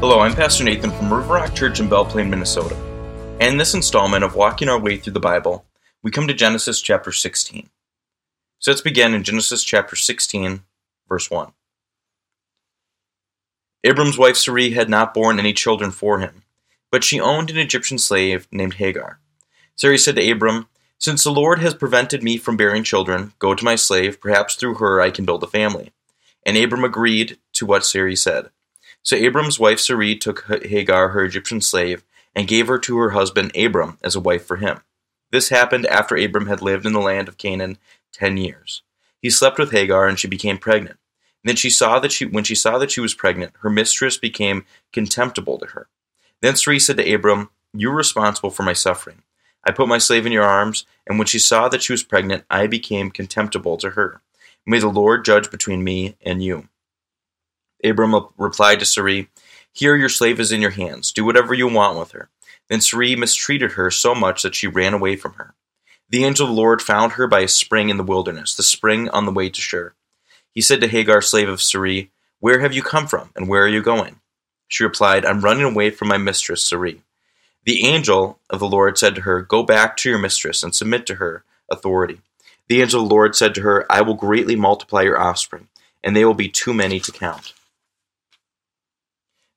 Hello, I'm Pastor Nathan from River Rock Church in Belle Plaine, Minnesota. And in this installment of Walking Our Way Through the Bible, we come to Genesis chapter 16. So let's begin in Genesis chapter 16, verse 1. Abram's wife Sarai had not borne any children for him, but she owned an Egyptian slave named Hagar. Sarai said to Abram, Since the Lord has prevented me from bearing children, go to my slave, perhaps through her I can build a family. And Abram agreed to what Sarai said. So Abram's wife Sarai took Hagar, her Egyptian slave, and gave her to her husband Abram as a wife for him. This happened after Abram had lived in the land of Canaan ten years. He slept with Hagar, and she became pregnant. And then she saw that she, when she saw that she was pregnant, her mistress became contemptible to her. Then Sarai said to Abram, "You are responsible for my suffering. I put my slave in your arms, and when she saw that she was pregnant, I became contemptible to her. May the Lord judge between me and you." Abram replied to Sarai, Here your slave is in your hands. Do whatever you want with her. Then Sarai mistreated her so much that she ran away from her. The angel of the Lord found her by a spring in the wilderness, the spring on the way to Shur. He said to Hagar, slave of Sarai, Where have you come from, and where are you going? She replied, I'm running away from my mistress, Sarai. The angel of the Lord said to her, Go back to your mistress and submit to her authority. The angel of the Lord said to her, I will greatly multiply your offspring, and they will be too many to count.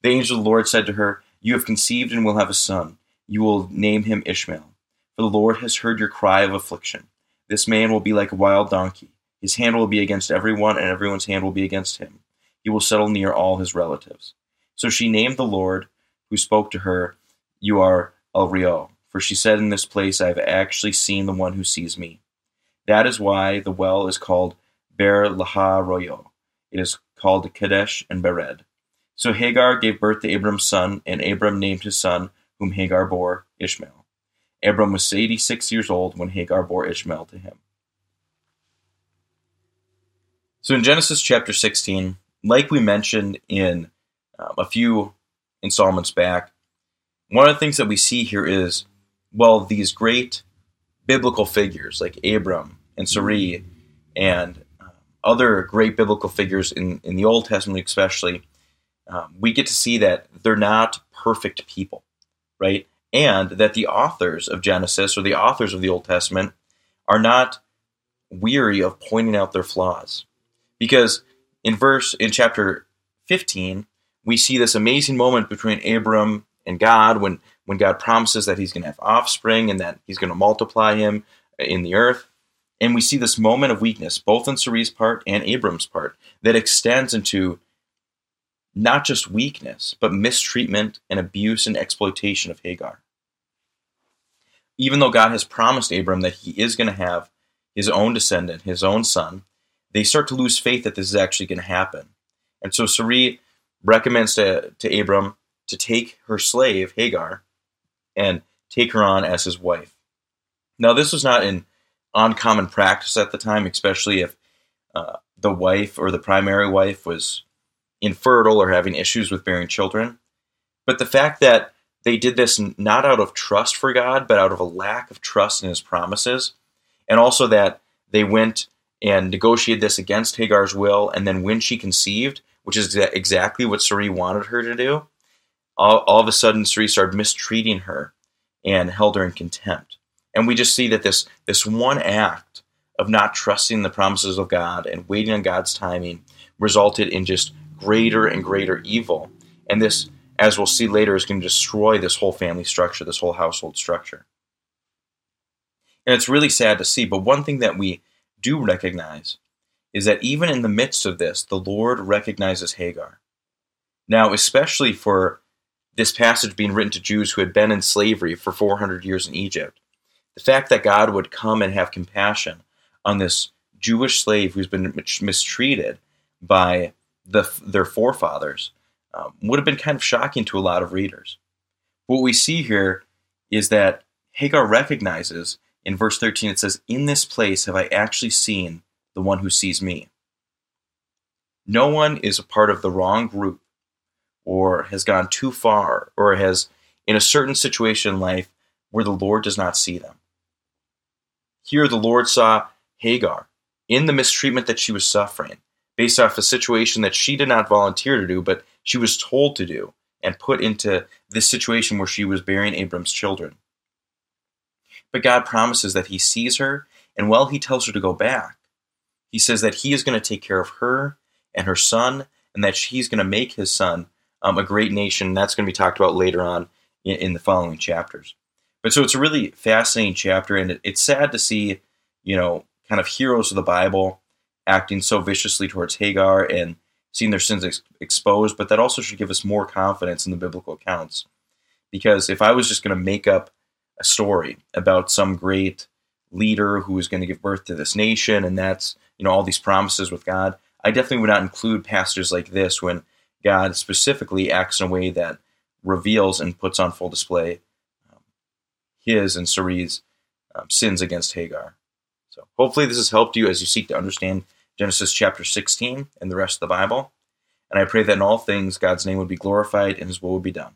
The angel of the Lord said to her, You have conceived and will have a son. You will name him Ishmael. For the Lord has heard your cry of affliction. This man will be like a wild donkey. His hand will be against everyone, and everyone's hand will be against him. He will settle near all his relatives. So she named the Lord who spoke to her, You are El-roi. For she said in this place, I have actually seen the one who sees me. That is why the well is called Beer-lahai-roi. It is called Kadesh and Bered. So Hagar gave birth to Abram's son, and Abram named his son, whom Hagar bore, Ishmael. Abram was 86 years old when Hagar bore Ishmael to him. So in Genesis chapter 16, like we mentioned in um, a few installments back, one of the things that we see here is, well, these great biblical figures like Abram and Sarai and uh, other great biblical figures in, in the Old Testament, especially, um, we get to see that they're not perfect people, right? And that the authors of Genesis or the authors of the Old Testament are not weary of pointing out their flaws. Because in verse, in chapter 15, we see this amazing moment between Abram and God when, when God promises that he's going to have offspring and that he's going to multiply him in the earth. And we see this moment of weakness, both in Sarai's part and Abram's part, that extends into not just weakness, but mistreatment and abuse and exploitation of Hagar. Even though God has promised Abram that he is going to have his own descendant, his own son, they start to lose faith that this is actually going to happen. And so Sarai recommends to, to Abram to take her slave, Hagar, and take her on as his wife. Now, this was not an uncommon practice at the time, especially if uh, the wife or the primary wife was infertile or having issues with bearing children. But the fact that they did this not out of trust for God, but out of a lack of trust in his promises, and also that they went and negotiated this against Hagar's will, and then when she conceived, which is exactly what Sarai wanted her to do, all, all of a sudden Sarai started mistreating her and held her in contempt. And we just see that this this one act of not trusting the promises of God and waiting on God's timing resulted in just greater and greater evil. And this, as we'll see later, is going to destroy this whole family structure, this whole household structure. And it's really sad to see. But one thing that we do recognize is that even in the midst of this, the Lord recognizes Hagar. Now, especially for this passage being written to Jews who had been in slavery for 400 years in Egypt, the fact that God would come and have compassion on this Jewish slave who's been mistreated by the, their forefathers um, would have been kind of shocking to a lot of readers. What we see here is that Hagar recognizes in verse 13, it says, In this place have I actually seen the one who sees me. No one is a part of the wrong group or has gone too far or has in a certain situation in life where the Lord does not see them. Here, the Lord saw Hagar in the mistreatment that she was suffering based off a situation that she did not volunteer to do, but she was told to do and put into this situation where she was bearing Abram's children. But God promises that He sees her, and while He tells her to go back, He says that He is going to take care of her and her son, and that He's going to make His son um, a great nation. That's going to be talked about later on in, in, the following chapters. But so it's a really fascinating chapter, and it, it's sad to see, you know, kind of heroes of the Bible acting so viciously towards Hagar and seeing their sins ex- exposed, but that also should give us more confidence in the biblical accounts. Because if I was just going to make up a story about some great leader who is going to give birth to this nation and that's, you know, all these promises with God, I definitely would not include pastors like this when God specifically acts in a way that reveals and puts on full display um, his and Sarai's um, sins against Hagar. So hopefully this has helped you as you seek to understand Genesis chapter 16 and the rest of the Bible. And I pray that in all things God's name would be glorified and his will would be done.